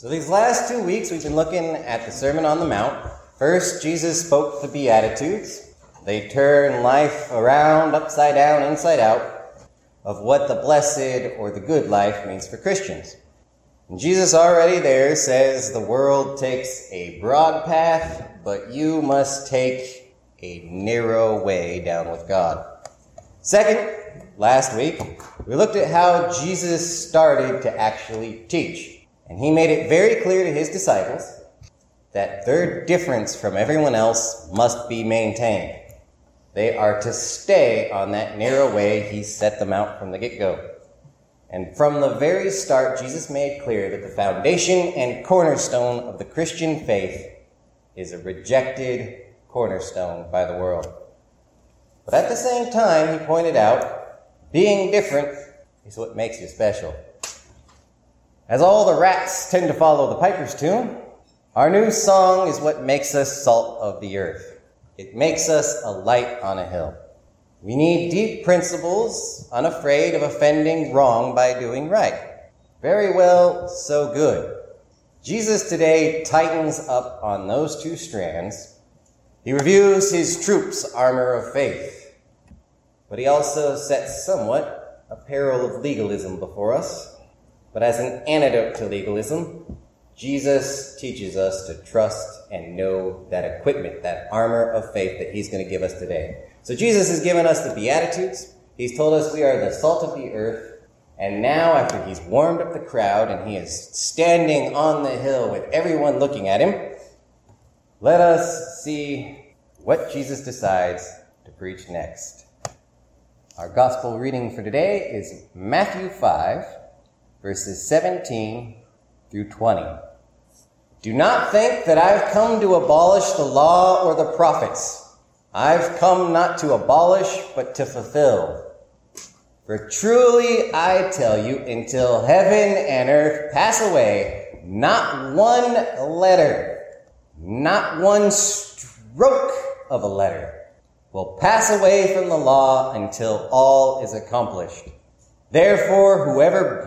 So, these last two weeks, we've been looking at the Sermon on the Mount. First, Jesus spoke the Beatitudes. They turn life around, upside down, inside out, of what the blessed or the good life means for Christians. And Jesus already there says the world takes a broad path, but you must take a narrow way down with God. Second, last week, we looked at how Jesus started to actually teach. And he made it very clear to his disciples that their difference from everyone else must be maintained. They are to stay on that narrow way he set them out from the get go. And from the very start, Jesus made clear that the foundation and cornerstone of the Christian faith is a rejected cornerstone by the world. But at the same time, he pointed out, being different is what makes you special. As all the rats tend to follow the piper's tune, our new song is what makes us salt of the earth. It makes us a light on a hill. We need deep principles, unafraid of offending wrong by doing right. Very well, so good. Jesus today tightens up on those two strands. He reviews his troops' armor of faith, but he also sets somewhat a peril of legalism before us. But as an antidote to legalism, Jesus teaches us to trust and know that equipment, that armor of faith that he's going to give us today. So Jesus has given us the Beatitudes. He's told us we are the salt of the earth. And now, after he's warmed up the crowd and he is standing on the hill with everyone looking at him, let us see what Jesus decides to preach next. Our gospel reading for today is Matthew 5, verses 17 through 20. Do not think that I've come to abolish the law or the prophets. I've come not to abolish, but to fulfill. For truly I tell you, until heaven and earth pass away, not one letter, not one stroke of a letter will pass away from the law until all is accomplished. Therefore, whoever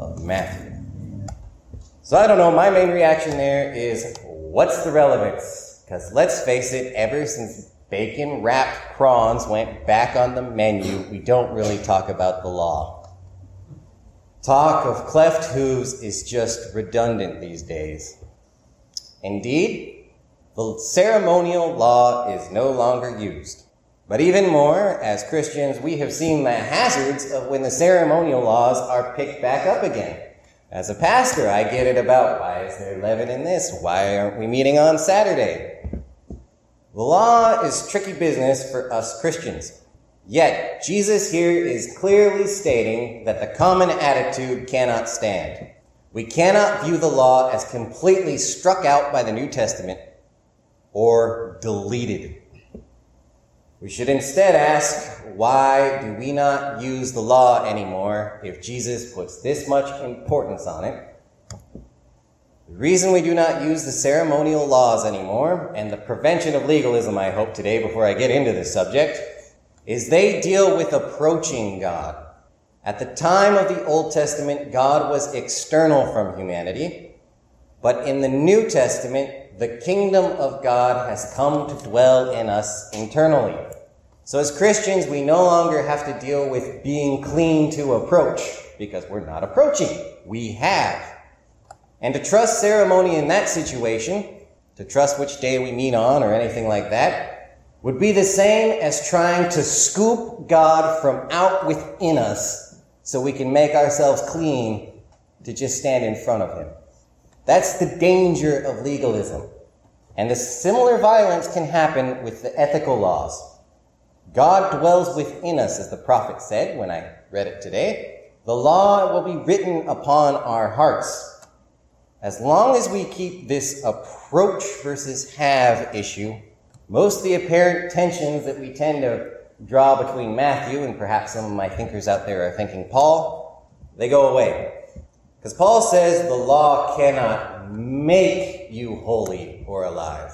of Matthew. So I don't know, my main reaction there is what's the relevance? Because let's face it, ever since bacon wrapped prawns went back on the menu, we don't really talk about the law. Talk of cleft hooves is just redundant these days. Indeed, the ceremonial law is no longer used. But even more, as Christians, we have seen the hazards of when the ceremonial laws are picked back up again. As a pastor, I get it about why is there leaven in this? Why aren't we meeting on Saturday? The law is tricky business for us Christians. Yet, Jesus here is clearly stating that the common attitude cannot stand. We cannot view the law as completely struck out by the New Testament or deleted. We should instead ask, why do we not use the law anymore if Jesus puts this much importance on it? The reason we do not use the ceremonial laws anymore, and the prevention of legalism, I hope today before I get into this subject, is they deal with approaching God. At the time of the Old Testament, God was external from humanity, but in the New Testament, the kingdom of God has come to dwell in us internally. So as Christians, we no longer have to deal with being clean to approach because we're not approaching. We have. And to trust ceremony in that situation, to trust which day we meet on or anything like that, would be the same as trying to scoop God from out within us so we can make ourselves clean to just stand in front of Him. That's the danger of legalism. And the similar violence can happen with the ethical laws. God dwells within us, as the prophet said when I read it today. The law will be written upon our hearts. as long as we keep this approach versus have issue, most of the apparent tensions that we tend to draw between Matthew and perhaps some of my thinkers out there are thinking Paul, they go away. Because Paul says the law cannot make you holy or alive.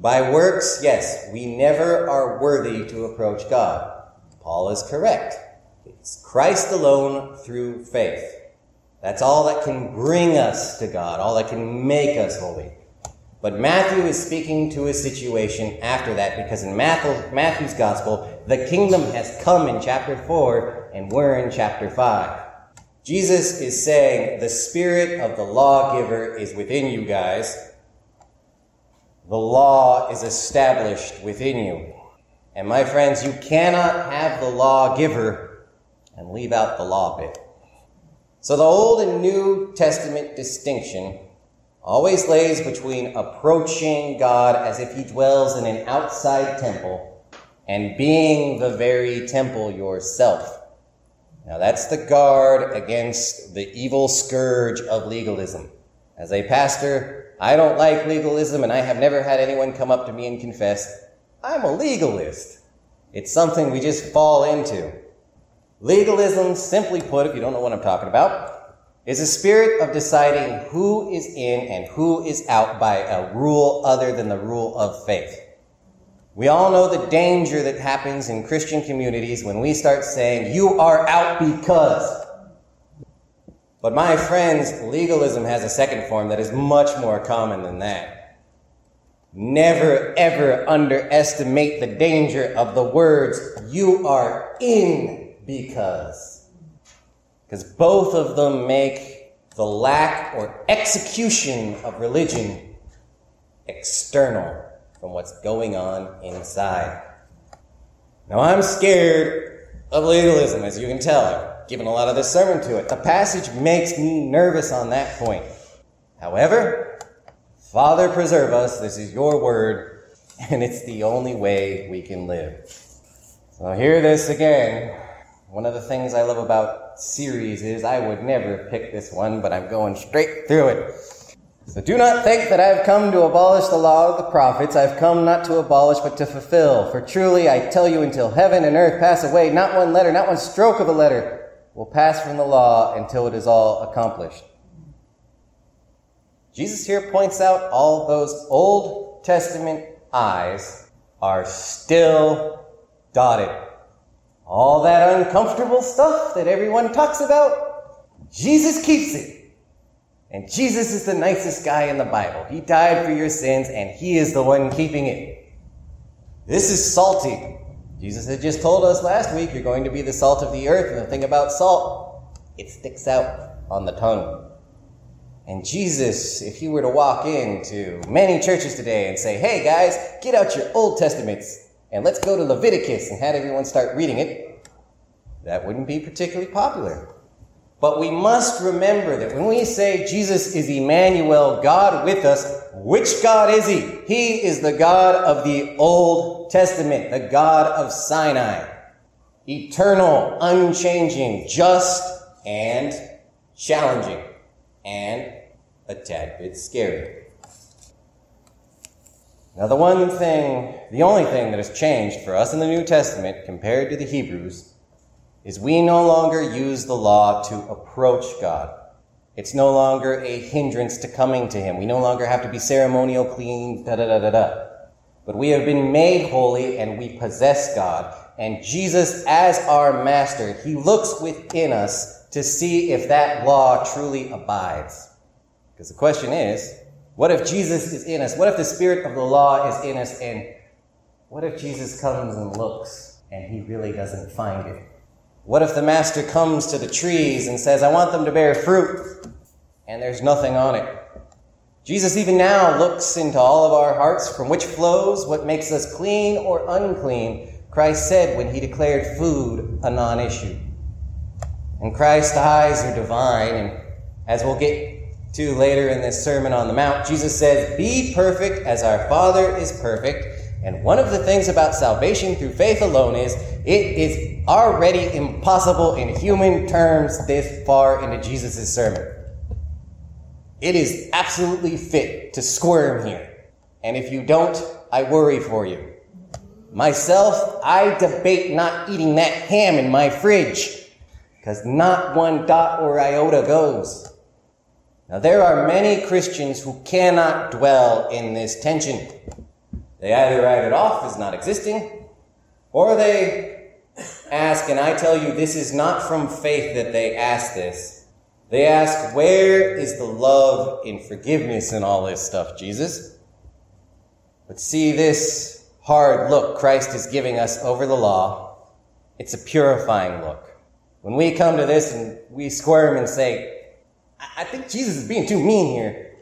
By works, yes, we never are worthy to approach God. Paul is correct. It's Christ alone through faith. That's all that can bring us to God, all that can make us holy. But Matthew is speaking to a situation after that because in Matthew's gospel, the kingdom has come in chapter 4 and we're in chapter 5. Jesus is saying the spirit of the lawgiver is within you guys the law is established within you. And my friends, you cannot have the lawgiver and leave out the law bit. So the Old and New Testament distinction always lays between approaching God as if he dwells in an outside temple and being the very temple yourself. Now that's the guard against the evil scourge of legalism. As a pastor, I don't like legalism, and I have never had anyone come up to me and confess, I'm a legalist. It's something we just fall into. Legalism, simply put, if you don't know what I'm talking about, is a spirit of deciding who is in and who is out by a rule other than the rule of faith. We all know the danger that happens in Christian communities when we start saying, You are out because. But my friends, legalism has a second form that is much more common than that. Never ever underestimate the danger of the words, you are in because. Because both of them make the lack or execution of religion external from what's going on inside. Now I'm scared of legalism, as you can tell given a lot of this sermon to it. The passage makes me nervous on that point. However, Father, preserve us. This is your word, and it's the only way we can live. So, hear this again. One of the things I love about series is I would never pick this one, but I'm going straight through it. So do not think that I have come to abolish the law of the prophets. I have come not to abolish, but to fulfill. For truly I tell you, until heaven and earth pass away, not one letter, not one stroke of a letter will pass from the law until it is all accomplished. Jesus here points out all those Old Testament I's are still dotted. All that uncomfortable stuff that everyone talks about, Jesus keeps it. And Jesus is the nicest guy in the Bible. He died for your sins, and He is the one keeping it. This is salty. Jesus had just told us last week, you're going to be the salt of the earth. And the thing about salt, it sticks out on the tongue. And Jesus, if he were to walk into many churches today and say, hey guys, get out your Old Testaments and let's go to Leviticus and have everyone start reading it, that wouldn't be particularly popular. But we must remember that when we say Jesus is Emmanuel, God with us, which God is he? He is the God of the Old Testament, the God of Sinai. Eternal, unchanging, just, and challenging, and a tad bit scary. Now, the one thing, the only thing that has changed for us in the New Testament compared to the Hebrews is we no longer use the law to approach God. It's no longer a hindrance to coming to Him. We no longer have to be ceremonial clean, da da da da da. But we have been made holy and we possess God. And Jesus, as our master, He looks within us to see if that law truly abides. Because the question is, what if Jesus is in us? What if the spirit of the law is in us? And what if Jesus comes and looks and He really doesn't find it? What if the master comes to the trees and says, I want them to bear fruit, and there's nothing on it? Jesus even now looks into all of our hearts from which flows what makes us clean or unclean, Christ said when he declared food a non issue. And Christ's eyes are divine, and as we'll get to later in this Sermon on the Mount, Jesus says, Be perfect as our Father is perfect. And one of the things about salvation through faith alone is it is already impossible in human terms this far into Jesus' sermon. It is absolutely fit to squirm here. And if you don't, I worry for you. Myself, I debate not eating that ham in my fridge, because not one dot or iota goes. Now, there are many Christians who cannot dwell in this tension. They either write it off as not existing, or they ask, and I tell you, this is not from faith that they ask this. They ask, Where is the love and forgiveness and all this stuff, Jesus? But see this hard look Christ is giving us over the law. It's a purifying look. When we come to this and we squirm and say, I think Jesus is being too mean here.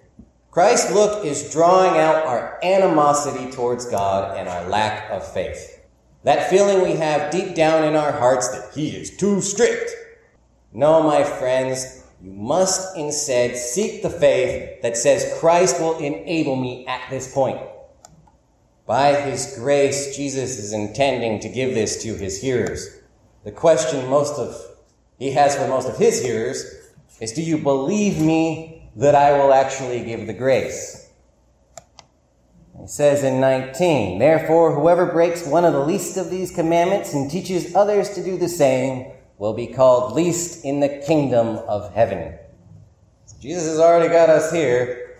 Christ's look is drawing out our animosity towards God and our lack of faith. That feeling we have deep down in our hearts that He is too strict. No, my friends, you must instead seek the faith that says Christ will enable me at this point. By His grace, Jesus is intending to give this to His hearers. The question most of He has for most of His hearers is do you believe me that I will actually give the grace? He says in 19, Therefore, whoever breaks one of the least of these commandments and teaches others to do the same will be called least in the kingdom of heaven. So Jesus has already got us here,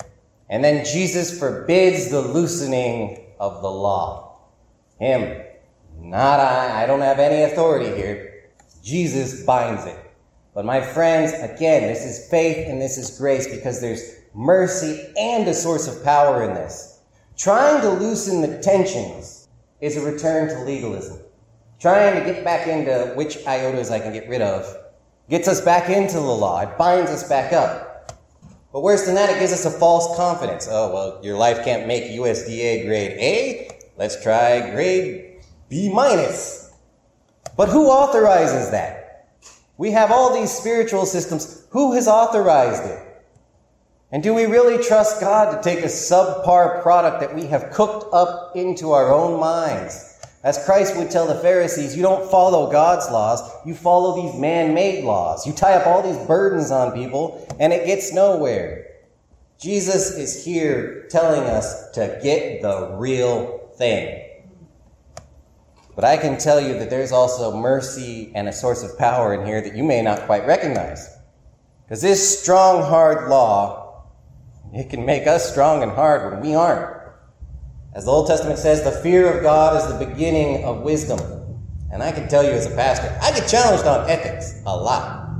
and then Jesus forbids the loosening of the law. Him, not I. I don't have any authority here. Jesus binds it. But my friends, again, this is faith and this is grace because there's mercy and a source of power in this. Trying to loosen the tensions is a return to legalism. Trying to get back into which iotas I can get rid of gets us back into the law. It binds us back up. But worse than that, it gives us a false confidence. Oh, well, your life can't make USDA grade A. Let's try grade B minus. But who authorizes that? We have all these spiritual systems. Who has authorized it? And do we really trust God to take a subpar product that we have cooked up into our own minds? As Christ would tell the Pharisees, you don't follow God's laws, you follow these man made laws. You tie up all these burdens on people, and it gets nowhere. Jesus is here telling us to get the real thing. But I can tell you that there's also mercy and a source of power in here that you may not quite recognize. Because this strong, hard law, it can make us strong and hard when we aren't. As the Old Testament says, the fear of God is the beginning of wisdom. And I can tell you as a pastor, I get challenged on ethics a lot.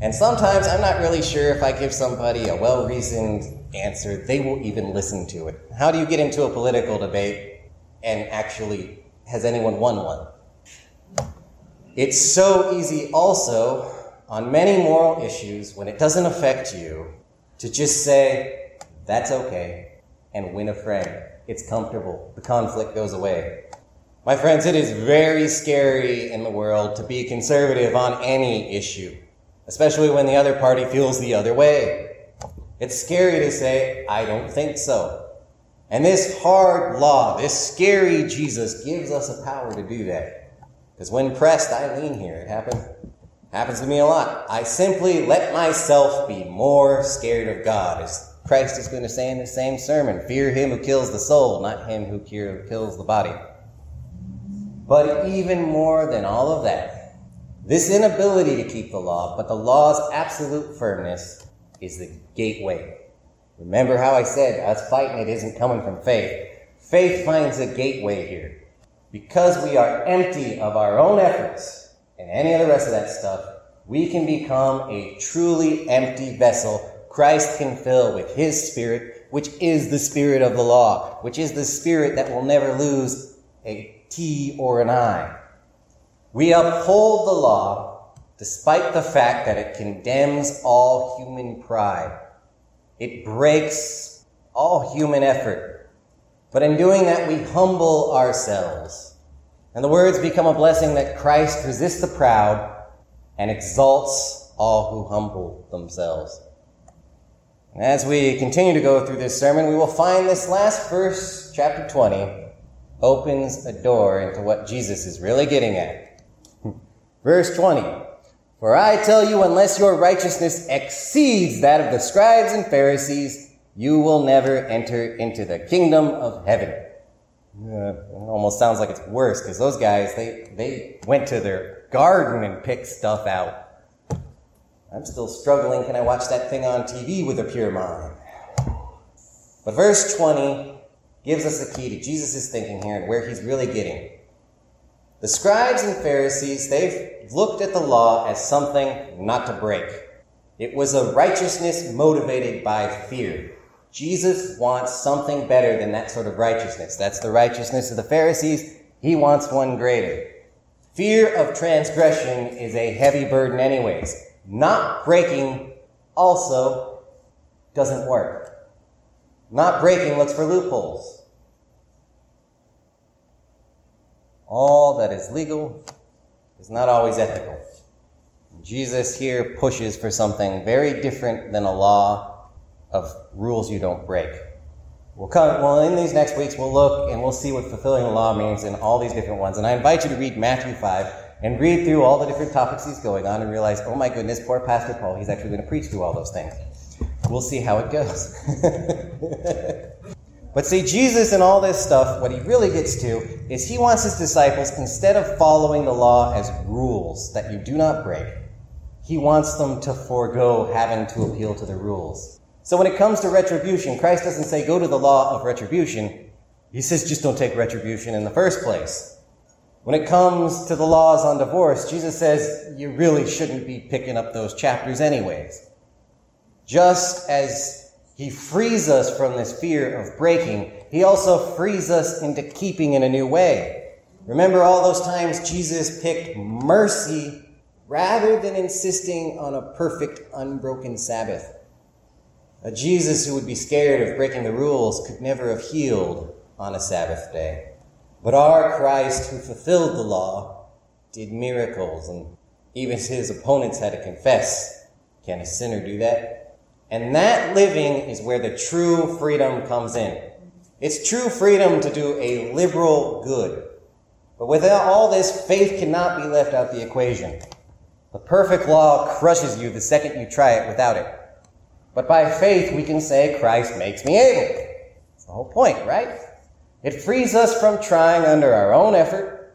And sometimes I'm not really sure if I give somebody a well reasoned answer, they will even listen to it. How do you get into a political debate and actually has anyone won one? It's so easy also on many moral issues when it doesn't affect you to just say, that's okay, and win a friend. It's comfortable. The conflict goes away. My friends, it is very scary in the world to be conservative on any issue, especially when the other party feels the other way. It's scary to say, I don't think so. And this hard law, this scary Jesus gives us a power to do that. Because when pressed, I lean here. It happens, happens to me a lot. I simply let myself be more scared of God. Christ is going to say in the same sermon, fear him who kills the soul, not him who kills the body. But even more than all of that, this inability to keep the law, but the law's absolute firmness, is the gateway Remember how I said us fighting it isn't coming from faith. Faith finds a gateway here. Because we are empty of our own efforts and any of the rest of that stuff, we can become a truly empty vessel Christ can fill with His Spirit, which is the Spirit of the law, which is the Spirit that will never lose a T or an I. We uphold the law despite the fact that it condemns all human pride it breaks all human effort. But in doing that, we humble ourselves. And the words become a blessing that Christ resists the proud and exalts all who humble themselves. As we continue to go through this sermon, we will find this last verse, chapter 20, opens a door into what Jesus is really getting at. Verse 20 For I tell you, unless your righteousness exceeds that of the scribes and Pharisees, you will never enter into the kingdom of heaven. Uh, it almost sounds like it's worse because those guys, they, they went to their garden and picked stuff out. I'm still struggling. Can I watch that thing on TV with a pure mind? But verse 20 gives us a key to Jesus' thinking here and where he's really getting. The scribes and Pharisees, they've looked at the law as something not to break. It was a righteousness motivated by fear. Jesus wants something better than that sort of righteousness. That's the righteousness of the Pharisees. He wants one greater. Fear of transgression is a heavy burden, anyways. Not breaking also doesn't work. Not breaking looks for loopholes. All that is legal is not always ethical. Jesus here pushes for something very different than a law of rules you don't break. We'll come, well, in these next weeks, we'll look and we'll see what fulfilling the law means in all these different ones. And I invite you to read Matthew 5 and read through all the different topics he's going on and realize, oh my goodness, poor Pastor Paul, he's actually going to preach through all those things. We'll see how it goes. but see, Jesus and all this stuff, what he really gets to is he wants his disciples, instead of following the law as rules that you do not break, he wants them to forego having to appeal to the rules. So when it comes to retribution, Christ doesn't say go to the law of retribution. He says just don't take retribution in the first place. When it comes to the laws on divorce, Jesus says you really shouldn't be picking up those chapters anyways. Just as he frees us from this fear of breaking, he also frees us into keeping in a new way. Remember all those times Jesus picked mercy rather than insisting on a perfect, unbroken Sabbath. A Jesus who would be scared of breaking the rules could never have healed on a Sabbath day. But our Christ, who fulfilled the law, did miracles, and even his opponents had to confess. Can a sinner do that? And that living is where the true freedom comes in. It's true freedom to do a liberal good. But without all this, faith cannot be left out the equation. The perfect law crushes you the second you try it without it. But by faith, we can say, Christ makes me able. That's the whole point, right? It frees us from trying under our own effort,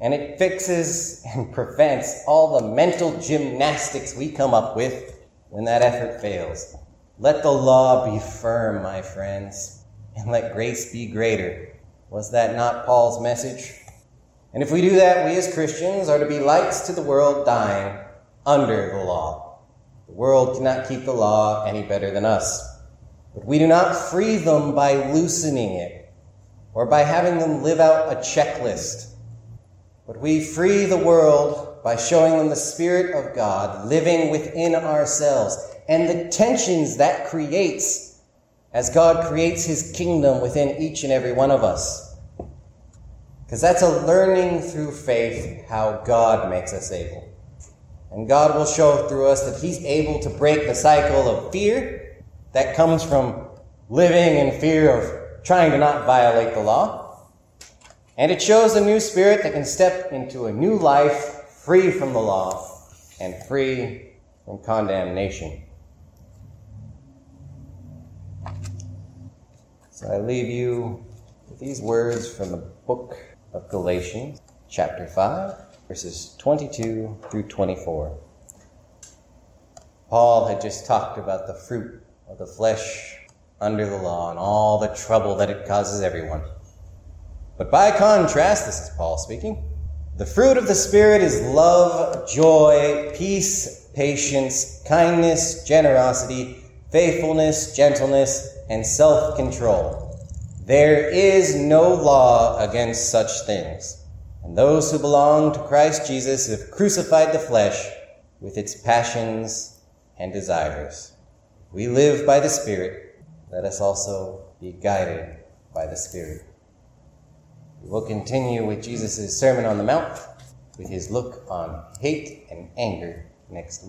and it fixes and prevents all the mental gymnastics we come up with when that effort fails. Let the law be firm, my friends, and let grace be greater. Was that not Paul's message? And if we do that, we as Christians are to be lights to the world dying under the law. The world cannot keep the law any better than us. But we do not free them by loosening it or by having them live out a checklist. But we free the world by showing them the Spirit of God living within ourselves and the tensions that creates as God creates His kingdom within each and every one of us. Because that's a learning through faith how God makes us able. And God will show through us that He's able to break the cycle of fear that comes from living in fear of trying to not violate the law. And it shows a new spirit that can step into a new life free from the law and free from condemnation. So I leave you with these words from the book of Galatians, chapter 5 verses 22 through 24. Paul had just talked about the fruit of the flesh under the law and all the trouble that it causes everyone. But by contrast, this is Paul speaking, the fruit of the Spirit is love, joy, peace, patience, kindness, generosity, faithfulness, gentleness, and self control. There is no law against such things. And those who belong to Christ Jesus have crucified the flesh with its passions and desires. We live by the Spirit. Let us also be guided by the Spirit. We will continue with Jesus' Sermon on the Mount with his look on hate and anger next week.